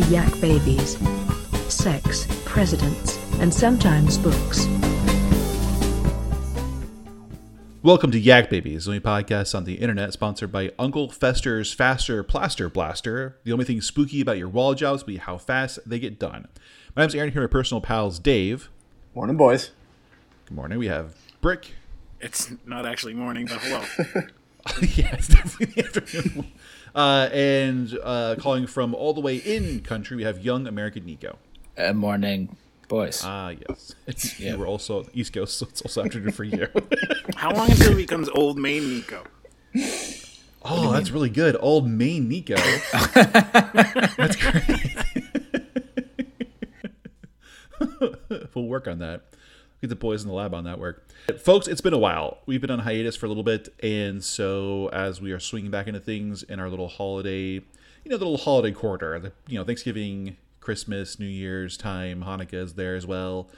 the Yak Babies. Sex, presidents, and sometimes books. Welcome to Yak Babies, the only podcast on the internet sponsored by Uncle Fester's Faster Plaster Blaster. The only thing spooky about your wall jobs will be how fast they get done. My name's Aaron here, my personal pals Dave. Morning, boys. Good morning. We have Brick. It's not actually morning, but hello. yeah, it's definitely the afternoon. Uh, and uh, calling from all the way in country, we have young American Nico. Uh, morning, boys. Ah, yes. Yeah. We're also East Coast, so it's also afternoon for you. How long until he becomes old Maine Nico? oh, that's really good. Old Maine Nico. that's great. we'll work on that. Get the boys in the lab on that work. Folks, it's been a while. We've been on hiatus for a little bit, and so as we are swinging back into things in our little holiday, you know, the little holiday quarter, the, you know, Thanksgiving, Christmas, New Year's time, Hanukkah is there as well.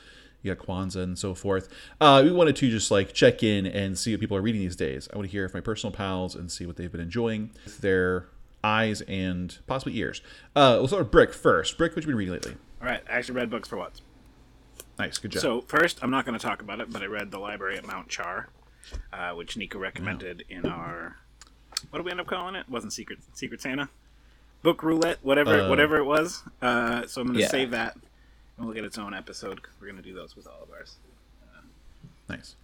You got Kwanzaa and so forth. Uh, we wanted to just like check in and see what people are reading these days. I want to hear from my personal pals and see what they've been enjoying with their eyes and possibly ears. Uh, we'll start with Brick first. Brick, what you been reading lately? All right, I actually read books for once. Nice, good job. So first, I'm not going to talk about it, but I read The Library at Mount Char, uh, which Nico recommended in our what did we end up calling it? Wasn't Secret Secret Santa, Book Roulette, whatever Uh, whatever it was. Uh, so I'm going to Yeah. save that, and we'll get its own episode. 'cause We're going to do those with all of ours. nice.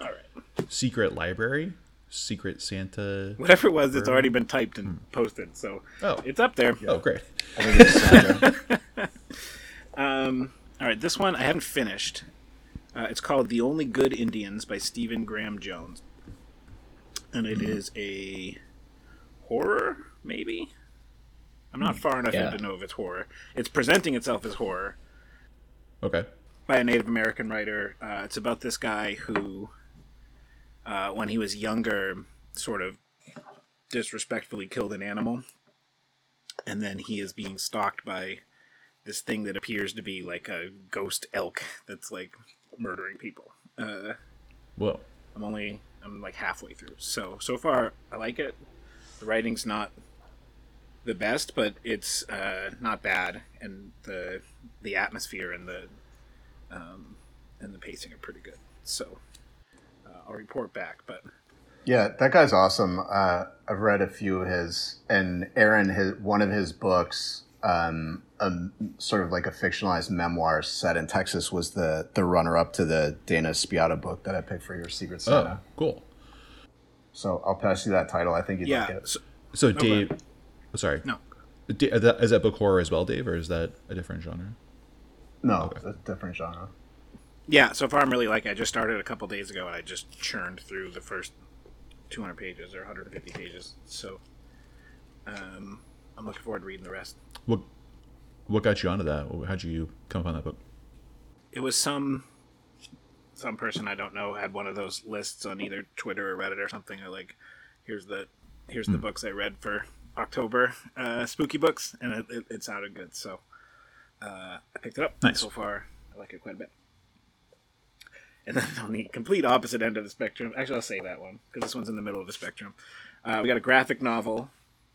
All right, Secret library, Secret Santa. whatever it was, it's already been typed and posted, so Oh. it's up there. Oh, great. I think it's Sandra. Um, all right, this one I haven't finished. Uh, it's called "The Only Good Indians" by Stephen Graham Jones, and it is a horror, maybe. I'm not far enough Yeah. in to know if it's horror. It's presenting itself as horror Okay. by a Native American writer. Uh, it's about this guy who, uh, when he was younger, sort of disrespectfully killed an animal, and then he is being stalked by this thing that appears to be like a ghost elk that's like murdering people. Uh, Whoa. I'm only I'm like halfway through, so so far I like it. The writing's not the best, but it's uh, not bad, and the the atmosphere and the um, and the pacing are pretty good. So uh, I'll report back, but yeah, that guy's awesome. Uh, I've read a few of his, and Aaron, his one of his books, um, um, sort of like a fictionalized memoir set in Texas, was the the runner up to the Dana Spiotta book that I picked for your Secret Oh, Santa. cool. So I'll pass you that title. I think you'd like it. so, So, Dave. oh, sorry. no, Da- Is that, is that book horror as well, Dave, or is that a different genre? No, it's a different genre. yeah. So far I'm really like I just started a couple days ago, and I just churned through the first 200 pages or 150 pages. So um, I'm looking forward to reading the rest. What What got you onto that? How'd you come upon that book? it was some some person I don't know had one of those lists on either Twitter or Reddit or something. Or like, here's the here's the books I read for October uh, spooky books, and it, it, it sounded good, so uh, I picked it up. Nice. So far, I like it quite a bit. And then on the complete opposite end of the spectrum, actually, I'll say that one because this one's in the middle of the spectrum. Uh, we got a graphic novel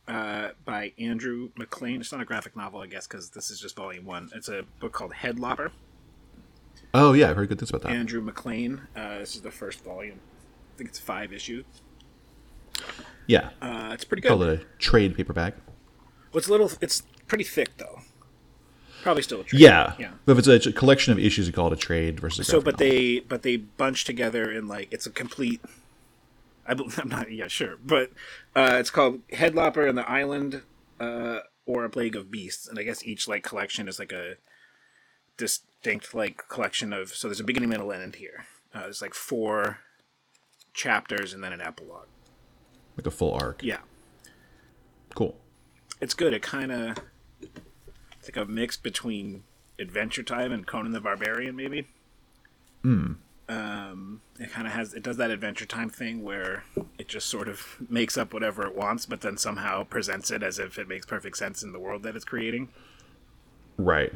uh, by Andrew MacLean. It's not a graphic novel, I guess, because this is just volume one. It's a book called Headlopper. Oh, yeah, I've heard good things about that. Andrew MacLean. Uh, this is the first volume. I think it's five issues. yeah. Uh, it's pretty Call good. it a trade paperback. Well, it's a little. It's pretty thick though. Probably still a trade. Yeah. Yeah. But if it's a collection of issues, you call it a trade versus a So, but novel. they but they bunch together in like it's a complete. I, I'm not. Yeah, sure, but uh, it's called Headlopper and the Island, uh, or a Plague of Beasts, and I guess each like collection is like a distinct like collection of. So there's a beginning, middle, and end here. Uh, there's like four chapters and then an epilogue. Like a full arc. Yeah. Cool. it's good. It kind of it's like a mix between Adventure Time and Conan the Barbarian, maybe. Hmm. Um, it kind of has it does that Adventure Time thing where it just sort of makes up whatever it wants, but then somehow presents it as if it makes perfect sense in the world that it's creating. Right.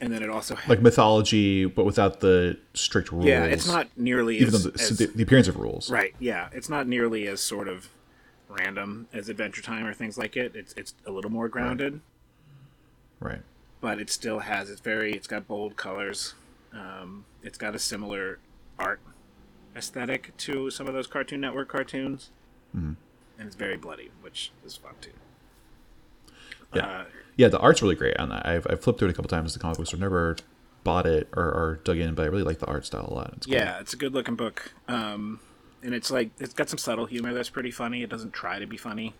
And then it also Like mythology, but without the strict rules. yeah, it's not nearly Even as, though the, as- the, the appearance of rules. right. Yeah, it's not nearly as sort of random as Adventure Time or things like it. It's it's a little more grounded. Right. but it still has it's very it's got bold colors. Um, it's got a similar art aesthetic to some of those Cartoon Network cartoons, Mm-hmm. and it's very bloody, which is fun too. Yeah. Uh, Yeah, the art's really great on that. I've, I've flipped through it a couple times. The comic books. I've never bought it or, or dug in, but I really like the art style a lot. It's cool. Yeah, it's a good looking book. Um, and it's like it's got some subtle humor that's pretty funny. It doesn't try to be funny.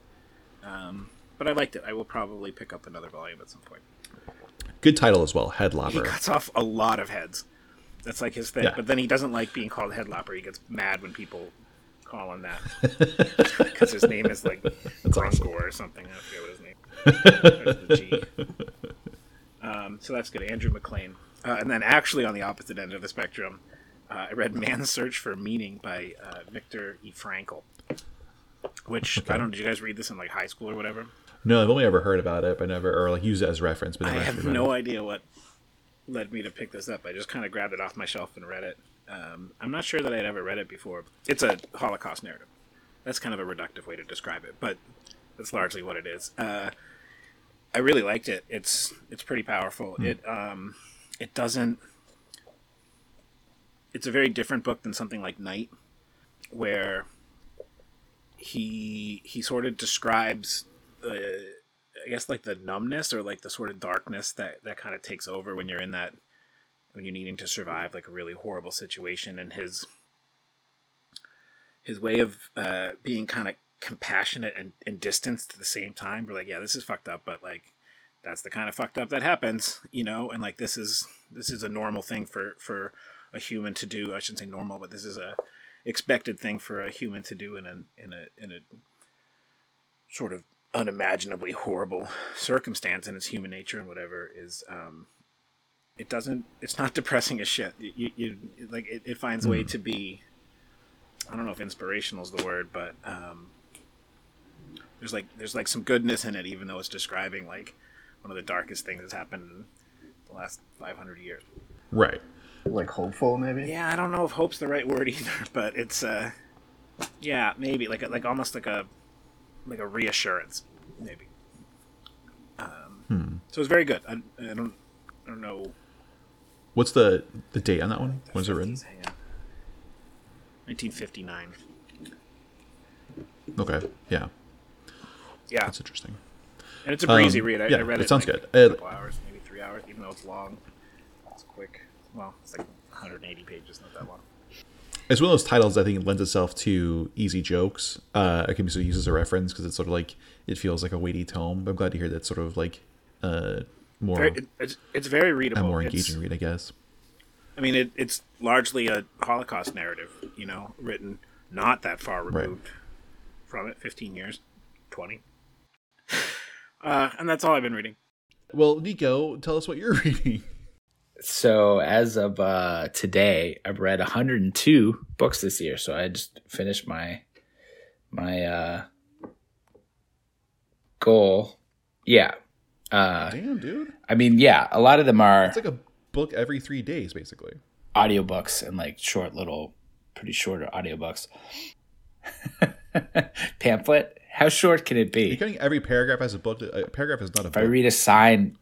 Um, but I liked it. I will probably pick up another volume at some point. Good title as well. Headlopper. He cuts off a lot of heads. That's like his thing. Yeah. But then he doesn't like being called Headlopper. He gets mad when people call him that because his name is like Grunkor or something. I forget what his name. Um, so that's good. Andrew MacLean. Uh, and then actually on the opposite end of the spectrum, uh, I read Man's Search for Meaning by uh, Viktor E. Frankl. Which I don't. Did you guys read this in like high school or whatever? No, I've only ever heard about it, but never or like use it as reference. But I have no it. idea what led me to pick this up. I just kind of grabbed it off my shelf and read it. Um, I'm not sure that I'd ever read it before. It's a Holocaust narrative. That's kind of a reductive way to describe it, but that's largely what it is. Uh, I really liked it. It's it's pretty powerful. It um, it doesn't. It's a very different book than something like Night, where he he sort of describes uh, I guess like the numbness or like the sort of darkness that that kind of takes over when you're in that when you're needing to survive like a really horrible situation and his his way of uh, being kind of compassionate and, and distanced at the same time. We're like, yeah, this is fucked up, but like that's the kind of fucked up that happens, you know, and like this is this is a normal thing for for a human to do. I shouldn't say normal, but this is a expected thing for a human to do in a in a in a sort of unimaginably horrible circumstance and its human nature and whatever is um it doesn't it's not depressing as shit you, you, you like it, it finds a way to be i don't know if inspirational is the word but um there's like there's like some goodness in it even though it's describing like one of the darkest things that's happened in the last 500 years Right. Like hopeful, maybe. yeah i don't know if hope's the right word either but it's uh yeah maybe like like almost like a like a reassurance maybe um so it's very good I, I don't i don't know What's the the date on that one? When's it written? Hang on. 1959 Okay. Yeah, yeah that's interesting. and it's a breezy Um, read I, yeah, I read it it, sounds like, good. a Uh, couple hours maybe three hours even though it's long it's quick well it's like 180 pages not that long It's one of those titles I think it lends itself to easy jokes. Uh, it can be sort of used as a reference because it's sort of like it feels like a weighty tome. But I'm glad to hear that sort of like uh, more very, it, it's, it's very a readable more It's- engaging read, I guess. I mean, it, it's largely a Holocaust narrative, you know, written not that far Right. removed from it 15 years, 20. Uh, and that's all I've been reading. Well, Nico, tell us what you're reading. So as of uh, today, I've read 102 books this year. So I just finished my my uh, goal. Yeah. Uh, Damn, dude, I mean, yeah, a lot of them are it's like a book every three days, basically. audiobooks and like short little, pretty short audiobooks. Pamphlet. How short can it be? You're every paragraph as a book. A paragraph is not a If I read a sign,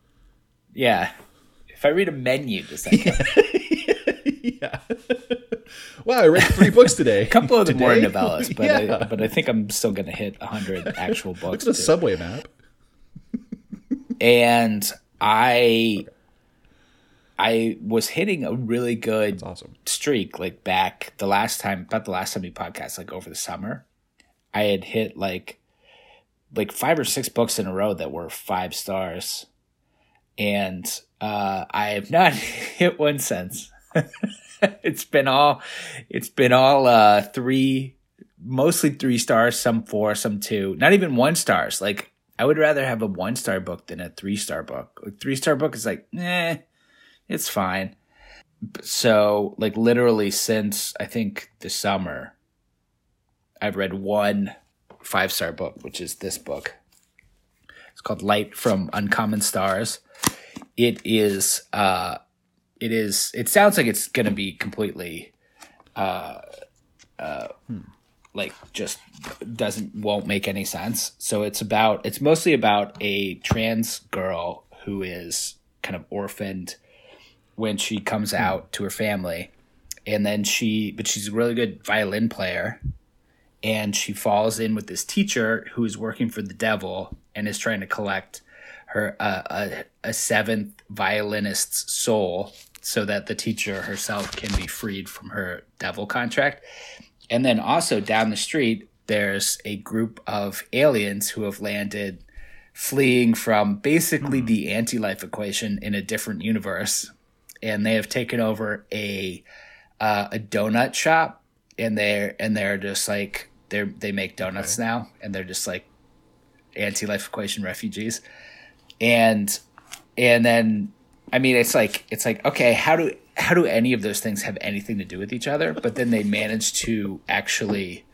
yeah. If I read a menu, does that yeah. wow, I read three books today. A couple of them were novellas, but yeah. I, but I think I'm still gonna hit hundred actual Look books. at the too. subway map. and I I was hitting a really good awesome. streak like back the last time about the last time we podcast like over the summer. I had hit like like five or six books in a row that were five stars. And uh I have not hit one since. it's been all it's been all uh three mostly three stars, some four, some two, not even one stars. Like I would rather have a one star book than a three star book. Like three star book is like, eh, it's fine. So like literally since I think the summer, I've read one five star book, which is this book. It's called Light from Uncommon Stars. It is uh it is it sounds like it's gonna be completely uh, uh, like just doesn't won't make any sense. So it's about it's mostly about a trans girl who is kind of orphaned when she comes hmm. out to her family. And then she but she's a really good violin player. And she falls in with this teacher who is working for the devil and is trying to collect her uh, a, a seventh violinist's soul so that the teacher herself can be freed from her devil contract. And then also down the street there's a group of aliens who have landed fleeing from basically the anti-life equation in a different universe. And they have taken over a uh, a donut shop and they're and they're just like they're they make donuts now and they're just like anti-life equation refugees and and then i mean it's like it's like okay how do how do any of those things have anything to do with each other? But then they manage to actually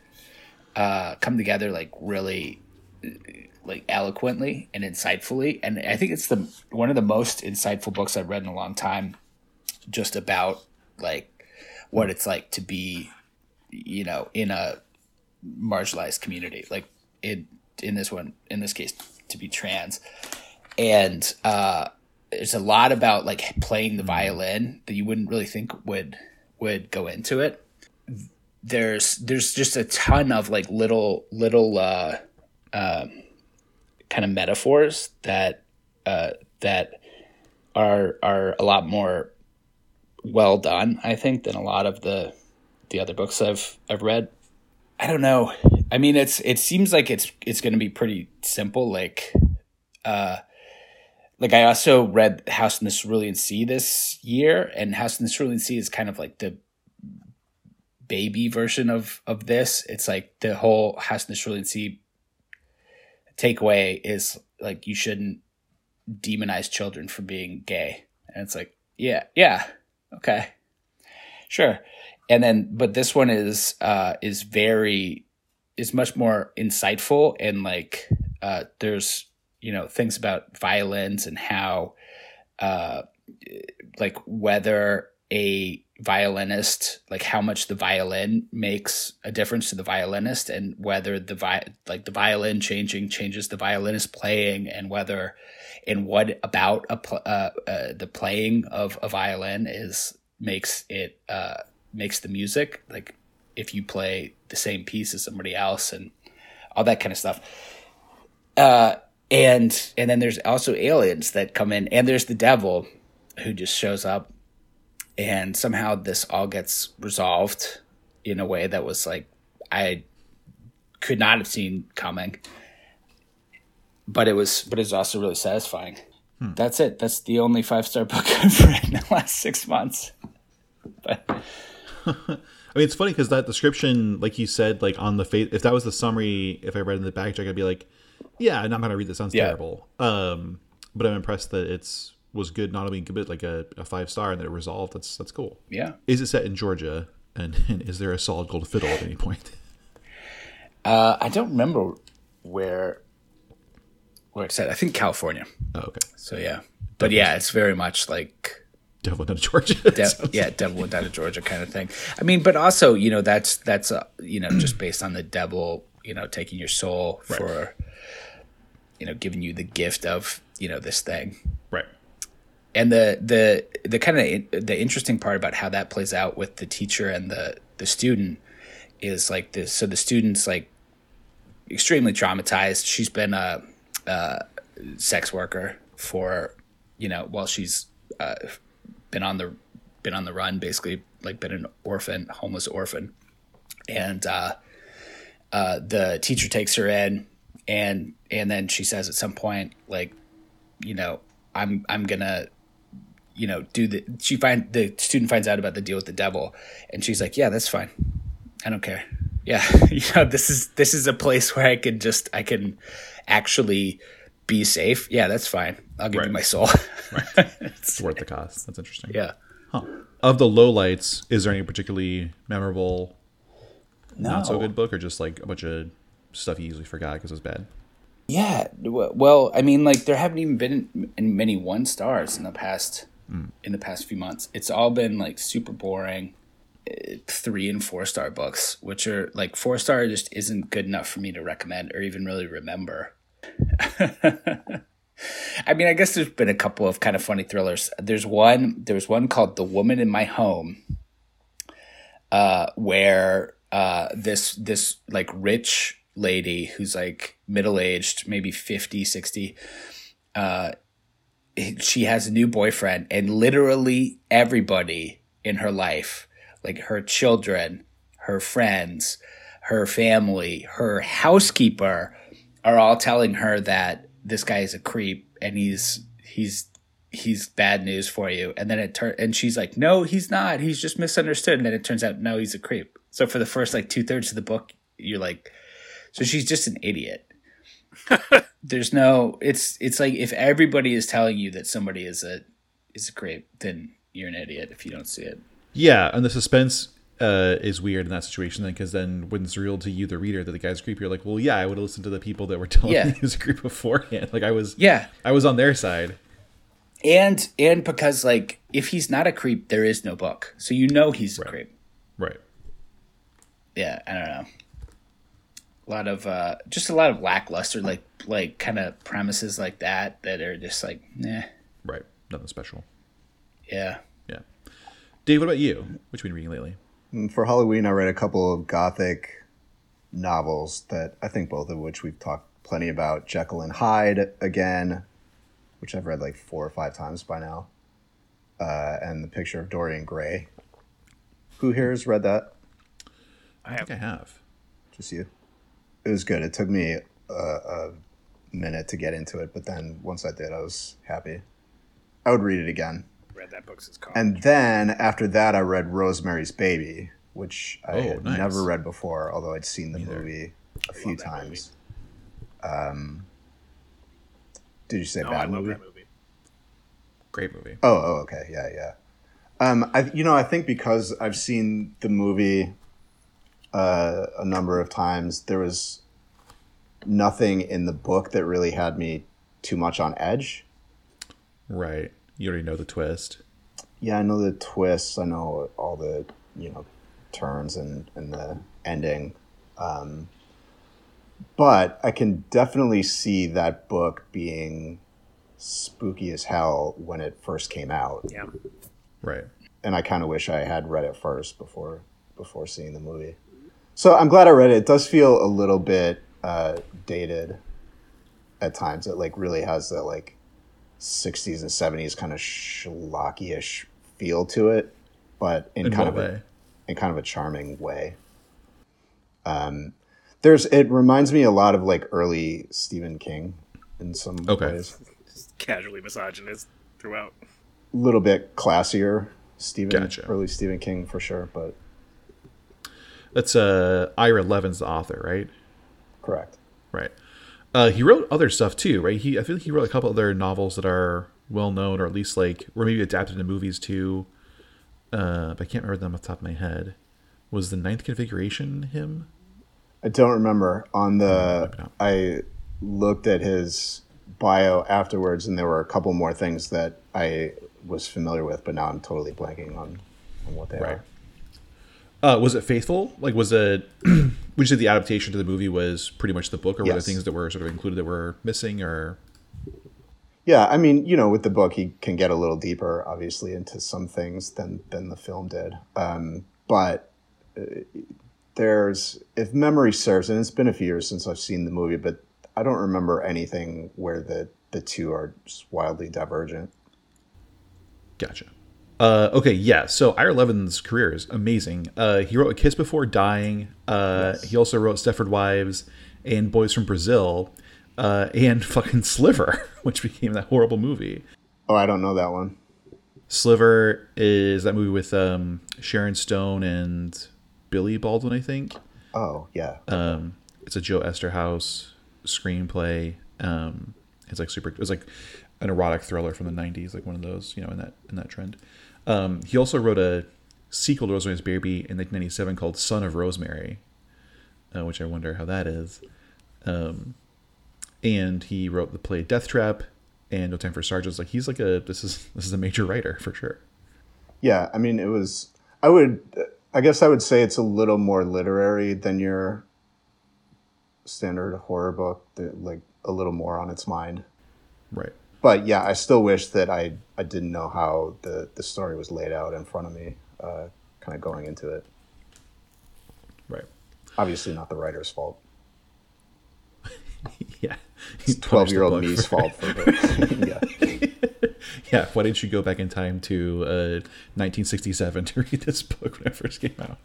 uh, come together like really like eloquently and insightfully. And i think it's the one of the most insightful books i've read in a long time just about like what it's like to be you know in a marginalized community like in in this one in this case to be trans and uh there's a lot about like playing the violin that you wouldn't really think would would go into it there's there's just a ton of like little little uh um kind of metaphors that uh that are are a lot more well done, I think, than a lot of the the other books I've I've read. I don't know. I mean, it's it seems like it's it's going to be pretty simple. Like, uh, like I also read House in the Cerulean Sea this year, and House in the Cerulean Sea is kind of like the baby version of of this. It's like the whole House in the Cerulean Sea takeaway is like you shouldn't demonize children for being gay, and it's like yeah, yeah, okay, sure. And then, but this one is uh, is very is much more insightful and like uh, there's you know things about violins and how uh, like whether a violinist like how much the violin makes a difference to the violinist and whether the vi- like the violin changing changes the violinist playing and whether and what about a pl- uh, uh, the playing of a violin is makes it uh, makes the music. Like if you play the same piece as somebody else and all that kind of stuff. Uh, and and then there's also aliens that come in and there's the devil who just shows up and somehow this all gets resolved in a way that was like I could not have seen coming. But it was but it's also really satisfying. Hmm. That's it. That's the only five star book I've read in the last six months. But I mean, it's funny because that description, like you said, like on the face, if that was the summary, if I read in the back check, I'd be like, yeah, and I'm to read this. Sounds Yeah. terrible. Um, but I'm impressed that it's was good, not only good, like a, a five star, and that it resolved. That's that's cool. yeah. Is it set in Georgia? And, and is there a solid gold fiddle at any point? Uh, I don't remember where where it said. I think California. Oh, okay. So yeah. But yeah, it's very much like Devil down to Georgia. De- yeah, devil went down to Georgia kind of thing. I mean, but also, you know, that's that's uh, you know just based on the devil, you know, taking your soul for, you know, giving you the gift of you know this thing. Right. And the the the kind of the interesting part about how that plays out with the teacher and the the student is like this. So the student's like extremely traumatized. She's been a, a sex worker for you know while she's uh, been on the been on the run basically like been an orphan homeless orphan and uh, uh, the teacher takes her in and and then she says at some point like you know i'm i'm gonna you know do the she find the student finds out about the deal with the devil and she's like yeah that's fine. I don't care. Yeah. You know this is this is a place where i can just i can actually be safe. Yeah that's fine. I'll give you my soul. It's worth the cost. That's interesting. yeah. Huh. Of the lowlights, is there any particularly memorable, not so good book, or just like a bunch of stuff you easily forgot because it was bad? Yeah, well, I mean, like there haven't even been in many one stars in the past in the past few months. It's all been like super boring, eh, three and four star books, which are like four star just isn't good enough for me to recommend or even really remember. I mean, I guess there's been a couple of kind of funny thrillers. There's one. There's one called "The Woman in My Home," uh, where uh, this this like rich lady who's like middle aged, maybe 50, 60, uh, she has a new boyfriend, and literally everybody in her life, like her children, her friends, her family, her housekeeper, are all telling her that this guy is a creep and he's he's he's bad news for you. And then it turn and she's like no he's not. He's just misunderstood. And then it turns out no he's a creep. So for the first like two-thirds of the book you're like so she's just an idiot there's no it's it's like if everybody is telling you that somebody is a is a creep then you're an idiot if you don't see it Yeah, and the suspense uh, is weird in that situation then because then when it's real to you, the reader, that the guy's a creep, you're like, well, yeah, I would have listened to the people that were telling Yeah. me he was a creep beforehand. Like I was, yeah I was on their side. and and because like if he's not a creep there is no book so you know he's a creep Right. yeah, I don't know. A lot of uh just a lot of lackluster like like kind of premises like that that are just like nah. Right. Nothing special. Yeah. Yeah. Dave, what about you? What you been reading lately? For Halloween, I read a couple of gothic novels that I think both of which we've talked plenty about. Jekyll and Hyde again, which I've read like four or five times by now, uh, and The Picture of Dorian Gray. Who here has read that? I I have. think I have. Just you. It was good. It took me a, a minute to get into it, but then once I did, I was happy. I would read it again. read that book since college. And then after that, I read Rosemary's Baby, which I Oh, had nice. never read before, although I'd seen the Neither. movie a few love that times. Um, did you say no, I bad love movie? that movie. Great movie. Oh, oh, okay, yeah, yeah. Um, I, you know, I think because I've seen the movie uh, a number of times, there was nothing in the book that really had me too much on edge. Right. You already know the twist. Yeah, I know the twists. I know all the you know turns and and the ending. Um, but I can definitely see that book being spooky as hell when it first came out, Yeah. Right. and I kind of wish I had read it first before before seeing the movie. So I'm glad I read it. It does feel a little bit uh, dated at times. It like really has that like 60s and 70s kind of schlocky-ish feel to it, but in, In kind what of a, in kind of a charming way. Um, there's it reminds me a lot of like early Stephen King in some Okay. ways. Just casually misogynist throughout. A little bit classier Stephen Gotcha. early Stephen King for sure, but That's uh Ira Levin's the author, right? correct. Right. Uh, he wrote other stuff too, right? He I feel like he wrote a couple other novels that are well known, or at least like were maybe adapted into movies too. Uh, but I can't remember them off the top of my head. Was the Ninth Configuration him? I don't remember on the. maybe. I looked at his bio afterwards, and there were a couple more things that I was familiar with, but now I'm totally blanking on, on what they Right. are. Uh, was it faithful? Like, was it? would you say the adaptation to the movie was pretty much the book, or were there things that were sort of included that were missing, or Yeah, I mean, you know, with the book, he can get a little deeper, obviously, into some things than than the film did. Um, but uh, there's, if memory serves, and it's been a few years since I've seen the movie, but I don't remember anything where the the two are just wildly divergent. Gotcha. Uh, okay, yeah. So Ira Levin's career is amazing. Uh, he wrote A Kiss Before Dying. Uh, Yes. He also wrote Stepford Wives and Boys from Brazil, uh, and fucking Sliver, which became that horrible movie. Oh, I don't know that one. Sliver is that movie with um, Sharon Stone and Billy Baldwin, I think. Oh, yeah. Um, it's a Joe Eszterhas screenplay. Um, it's like super. It was like an erotic thriller from the '90s, like one of those, you know, in that in that trend. Um, he also wrote a sequel to Rosemary's Baby in 1997 called Son of Rosemary, uh, which I wonder how that is. Um, and he wrote the play Death Trap and No Time for Sergeants. Like he's like a this is this is a major writer for sure. Yeah, I mean, it was. I would. I guess I would say it's a little more literary than your standard horror book. That like a little more on its mind. Right. But yeah, I still wish that I I didn't know how the the story was laid out in front of me, uh, kind of going into it. Right. Obviously, not the writer's fault. Yeah. It's twelve year old me's fault for yeah. Yeah. Why didn't you go back in time to uh, 1967 to read this book when it first came out?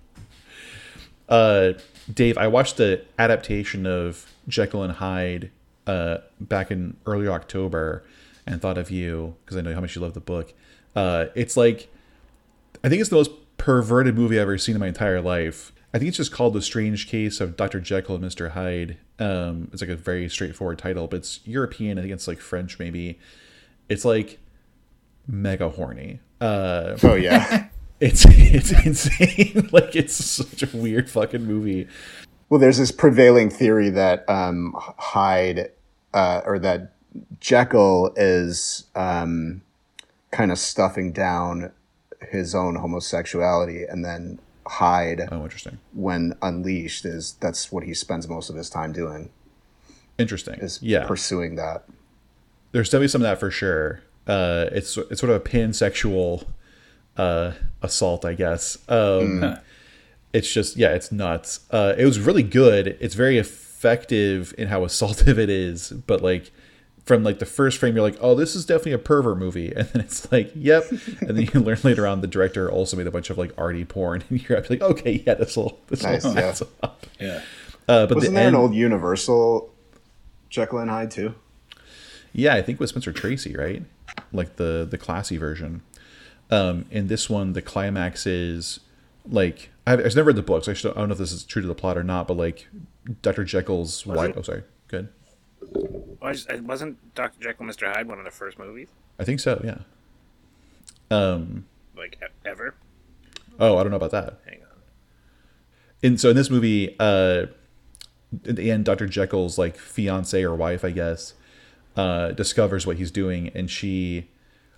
Uh, Dave, I watched the adaptation of Jekyll and Hyde uh, back in early October and thought of you because I know how much you love the book. Uh, it's like, I think it's the most perverted movie I've ever seen in my entire life. I think it's just called The Strange Case of Dr. Jekyll and Mr. Hyde. Um, it's like a very straightforward title, but it's European. I think it's like French, maybe. It's like mega horny. Uh, Oh yeah. it's it's insane. like it's such a weird fucking movie. Well, there's this prevailing theory that um, Hyde uh, or that Jekyll is um, kind of stuffing down his own homosexuality, and then Hyde, Oh, interesting. when unleashed, is that's what he spends most of his time doing Interesting. is yeah. pursuing that. There's definitely some of that for sure. Uh, it's it's sort of a pansexual uh, assault, I guess. Um, It's just yeah, it's nuts. Uh, it was really good. It's very effective in how assaultive it is, but like from like the first frame, you're like, oh, this is definitely a pervert movie, and then it's like, yep, and then you learn later on the director also made a bunch of like arty porn, and you're like, okay, yeah, this will this Nice, will yeah. up. Yeah. Uh, but Wasn't the there end, an old Universal Jekyll and Hyde too? Yeah, I think with Spencer Tracy, right? Like the the classy version. Um, in this one, the climax is like I've, I've never read the books. I, should, I don't know if this is true to the plot or not, but like Dr. Jekyll's wife. Oh, sorry. Good. Was- Wasn't Dr. Jekyll and Mr. Hyde one of the first movies? I think so. Yeah. Um. Like, ever? Oh, I don't know about that. Hang on. And so in this movie, uh, in the end, Dr. Jekyll's like fiance or wife, I guess, uh, discovers what he's doing, and she,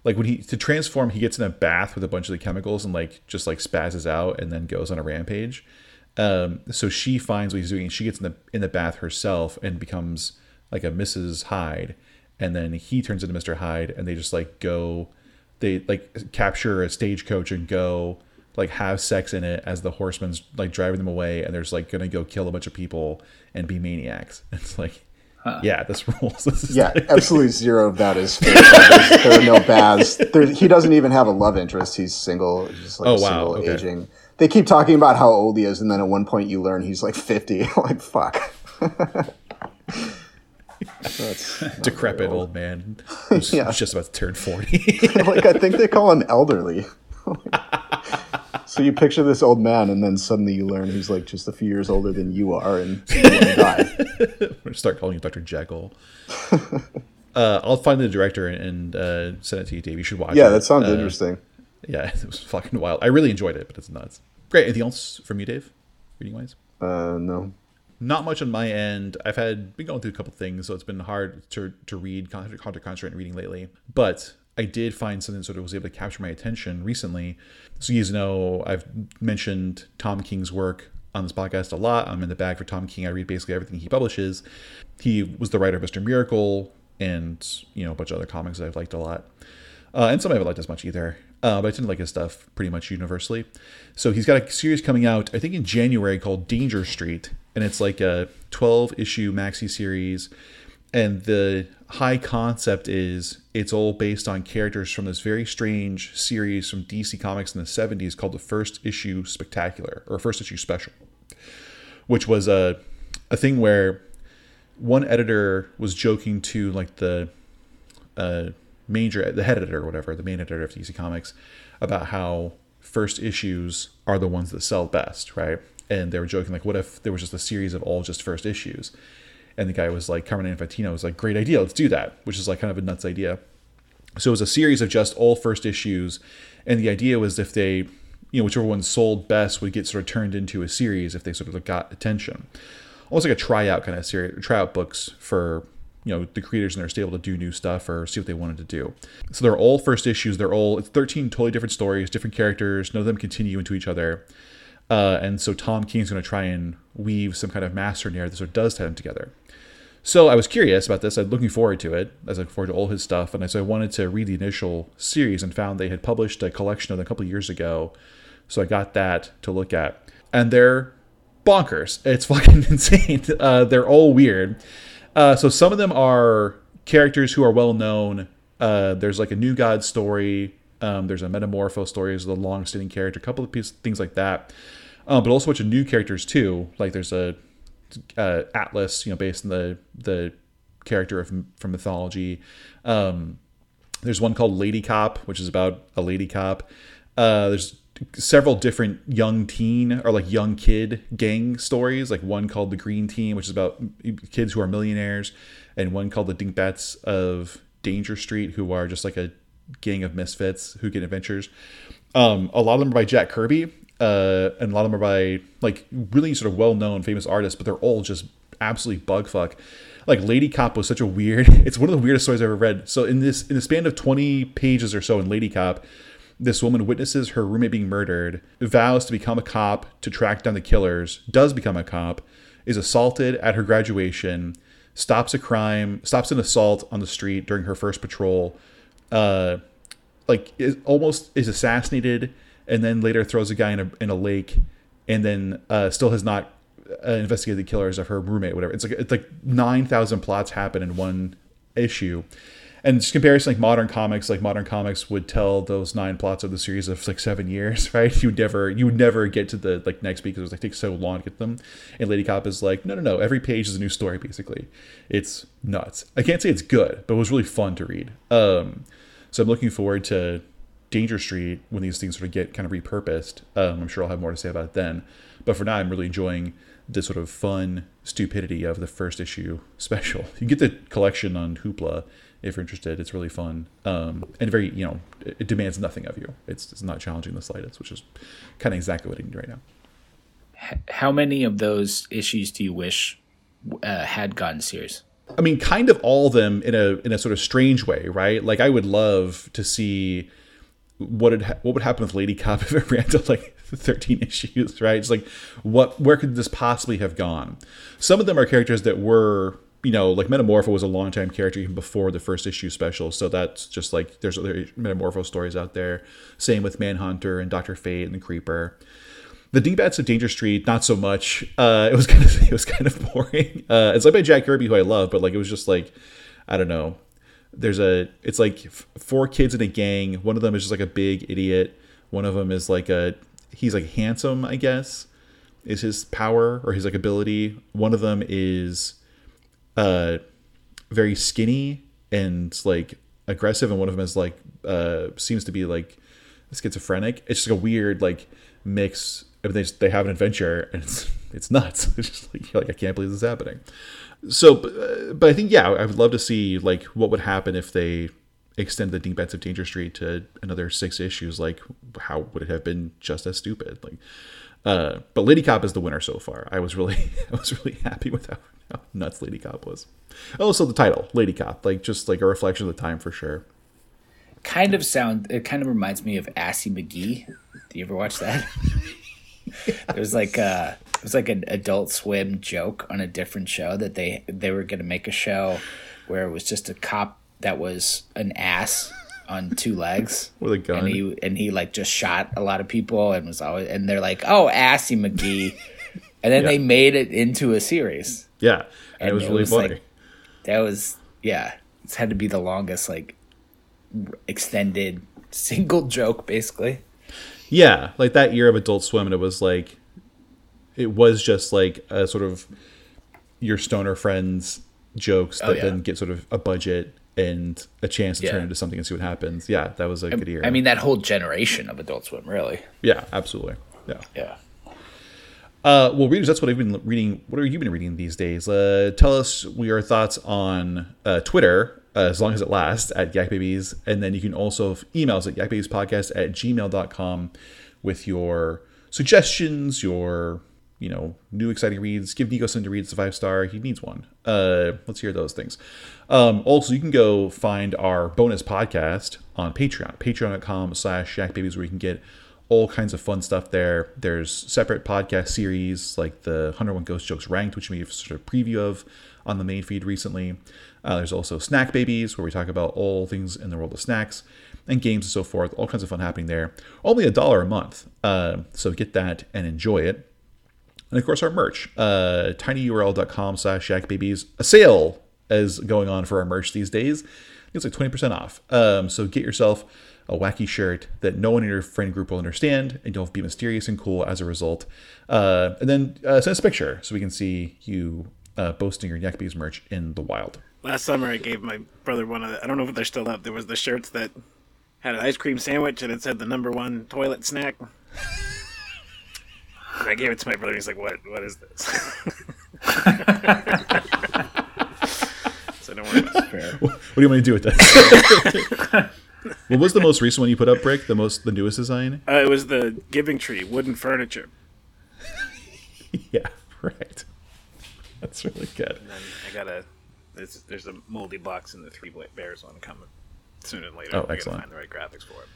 like, when he to transform, he gets in a bath with a bunch of the chemicals and like just like spazzes out, and then goes on a rampage. Um, so she finds what he's doing, and she gets in the in the bath herself and becomes like a Mrs. Hyde, and then he turns into Mr. Hyde, and they just like go, they like capture a stagecoach and go like have sex in it as the horseman's like driving them away and there's like gonna go kill a bunch of people and be maniacs it's like yeah this rules this is Yeah, absolutely zero of that is fake. There's- there are no baths. There, he doesn't even have a love interest. He's single. He's just like Oh, wow, single okay. aging. They keep talking about how old he is, and then at one point you learn he's like fifty. like fuck. That's, decrepit old man who's Yeah. just about to turn 40 like I think they call him elderly. so you picture this old man, and then suddenly you learn he's like just a few years older than you are, and you die. we're gonna start calling you dr jekyll uh, i'll find the director and uh, send it to you dave you should watch Yeah, it. Yeah, that sounds Uh, interesting. yeah it was fucking wild i really enjoyed it but it's nuts great anything else from you dave reading wise Uh, no. Not much on my end. I've had been going through a couple things, so it's been hard to to read, con- to concentrate on reading lately. But I did find something that sort of was able to capture my attention recently. So you guys know I've mentioned Tom King's work on this podcast a lot. I'm in the bag for Tom King. I read basically everything he publishes. He was the writer of Mr. Miracle and you know a bunch of other comics that I've liked a lot. Uh, and some I haven't liked as much either. Uh, but I tend to like his stuff pretty much universally. So he's got a series coming out, I think in January, called Danger Street, and it's like a 12 issue maxi series. And the high concept is it's all based on characters from this very strange series from DC Comics in the 70s called the First Issue Spectacular or First Issue Special, which was a a thing where one editor was joking to like the uh, major the head editor or whatever the main editor of DC Comics about how first issues are the ones that sell best right? And they were joking like what if there was just a series of all just first issues? And the guy was like Carmine Infantino was like great idea let's do that which is like kind of a nuts idea. So it was a series of just all first issues. And the idea was if they you know whichever one sold best would get sort of turned into a series if they sort of got attention. Almost like a tryout kind of series tryout books for you know the creators and they're still able to do new stuff or see what they wanted to do so they're all first issues they're all it's 13 totally different stories different characters none of them continue into each other uh, and so tom king's going to try and weave some kind of master narrative that does tie them together So I was curious about this. I'm looking forward to it. As I look forward to all his stuff, and so I wanted to read the initial series and found they had published a collection of them a couple years ago. So I got that to look at, and they're bonkers. It's fucking insane. Uh, they're all weird. Uh, so some of them are characters who are well known. Uh, there's like a New God story. Um, there's a Metamorpho story. There's a long-standing character. A couple of pieces, things like that. Um, but also a bunch of new characters too. Like there's a uh, Atlas, you know, based on the the character of, from mythology. Um, there's one called Lady Cop, which is about a lady cop. Uh, there's several different young teen or like young kid gang stories. Like one called the Green Team, which is about kids who are millionaires, and one called the Dingbats of Danger Street, who are just like a gang of misfits who get adventures. Um, a lot of them are by Jack Kirby, uh, and a lot of them are by like really sort of well-known famous artists, but they're all just absolutely bugfuck. Like Lady Cop was such a weird. It's one of the weirdest stories I've ever read. So in this in the span of twenty pages or so in Lady Cop, this woman witnesses her roommate being murdered, vows to become a cop to track down the killers, does become a cop, is assaulted at her graduation, stops a crime, stops an assault on the street during her first patrol, uh, like is, almost is assassinated and then later throws a guy in a, in a lake and then uh, still has not uh, investigated the killers of her roommate whatever. It's like it's like 9000 plots happen in one issue and just comparison like modern comics like modern comics would tell those nine plots of the series of like seven years right you would never you would never get to the like next because it was like takes so long to get them and lady cop is like no no no every page is a new story basically it's nuts i can't say it's good but it was really fun to read um so i'm looking forward to Danger Street when these things sort of get kind of repurposed. Um, I'm sure I'll have more to say about it then. But for now, I'm really enjoying the sort of fun stupidity of the first issue special. You get the collection on Hoopla if you're interested. It's really fun um, and very, you know, it demands nothing of you. It's, it's not challenging the slightest, which is kind of exactly what I need right now. How many of those issues do you wish uh, had gotten series? I mean, kind of all of them in a in a sort of strange way, right? Like I would love to see what would ha- what would happen with Lady Cop if it ran to like 13 issues, right? It's like what where could this possibly have gone? Some of them are characters that were you know, like Metamorpho was a long time character even before the first issue special. So that's just like there's other Metamorpho stories out there. Same with Manhunter and Doctor Fate and the Creeper. The Dingbats of Danger Street, not so much. Uh, it was kind of it was kind of boring. Uh, it's like by Jack Kirby, who I love, but like it was just like I don't know there's a it's like four kids in a gang. One of them is just like a big idiot. One of them is like a he's like handsome, I guess, is his power or his like ability. One of them is uh very skinny and like aggressive, and one of them is like uh seems to be like schizophrenic. It's just like a weird like mix. I mean, they just, they have an adventure and it's it's nuts. It's just like, like I can't believe this is happening so but, but i think yeah i would love to see like what would happen if they extend the Dingbats of danger street to another six issues like how would it have been just as stupid like uh, but lady cop is the winner so far. I was really i was really happy with how, how nuts lady cop was. Also the title lady cop like just like a reflection of the time for sure. Kind of sound it kind of reminds me of assy mcgee. Do you ever watch that? There's like uh it was like an Adult Swim joke on a different show that they they were going to make a show where it was just a cop that was an ass on two legs with a gun, and he and he like just shot a lot of people and was always and they're like, oh, Assy McGee, and then yeah. they made it into a series. Yeah, and, and it was it really was funny. Like, that was yeah, it's had to be the longest like extended single joke basically. Yeah, like that year of Adult Swim, and it was like it was just like a sort of your stoner friends jokes oh, that yeah. then get sort of a budget and a chance to yeah. turn into something and see what happens. Yeah, that was a I, good year. I mean, that whole generation of Adult Swim, really. Yeah, absolutely. Yeah. Yeah. Uh, well, readers, that's what I've been reading. What have you been reading these days? Uh, tell us your thoughts on uh, Twitter, uh, as long as it lasts, at Yak Babies. And then you can also email us at yakbabiespodcast at gmail.com with your suggestions, your you know, new exciting reads. Give Nico some to reads a five star. He needs one. Uh, let's hear those things. Um, also, you can go find our bonus podcast on Patreon, patreon.com slash babies, where you can get all kinds of fun stuff there. There's separate podcast series like the 101 Ghost Jokes Ranked, which we've sort of preview of on the main feed recently. Uh, there's also Snack Babies, where we talk about all things in the world of snacks and games and so forth. All kinds of fun happening there. Only a dollar a month. Uh, so get that and enjoy it. And of course, our merch, uh, tinyurl.com slash yakbabies. A sale is going on for our merch these days. It's like 20% off. Um, so get yourself a wacky shirt that no one in your friend group will understand, and you'll be mysterious and cool as a result. Uh, and then uh, send us a picture so we can see you uh, boasting your Yak Babies merch in the wild. Last summer, I gave my brother one of the. I don't know if they're still up. There was the shirts that had an ice cream sandwich and it said the number one toilet snack. And I gave it to my brother. He's like, "What? What is this?" so don't worry. About it. What do you want me to do with that? what was the most recent one you put up, Brick? The most, the newest design? Uh, it was the Giving Tree wooden furniture. Yeah, right. That's really good. And then I got a. There's, there's a moldy box in the Three Bears one coming sooner than later. Oh, I gotta excellent. Find the right graphics for it.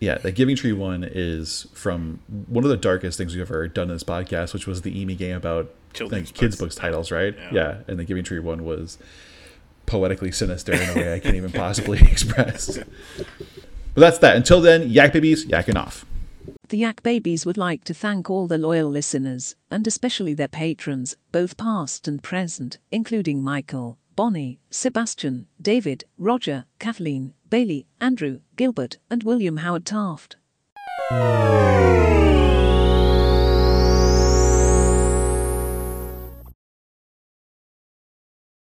Yeah, the Giving Tree one is from one of the darkest things we've ever done in this podcast, which was the EMI game about Children's like, kids' books. books titles, right? Yeah. Yeah. and the Giving Tree one was poetically sinister in a way I can't even possibly express. But that's that. Until then, yak babies, yakking off. The Yak Babies would like to thank all the loyal listeners, and especially their patrons, both past and present, including Michael, Bonnie, Sebastian, David, Roger, Kathleen, Bailey, Andrew, Gilbert, and William Howard Taft.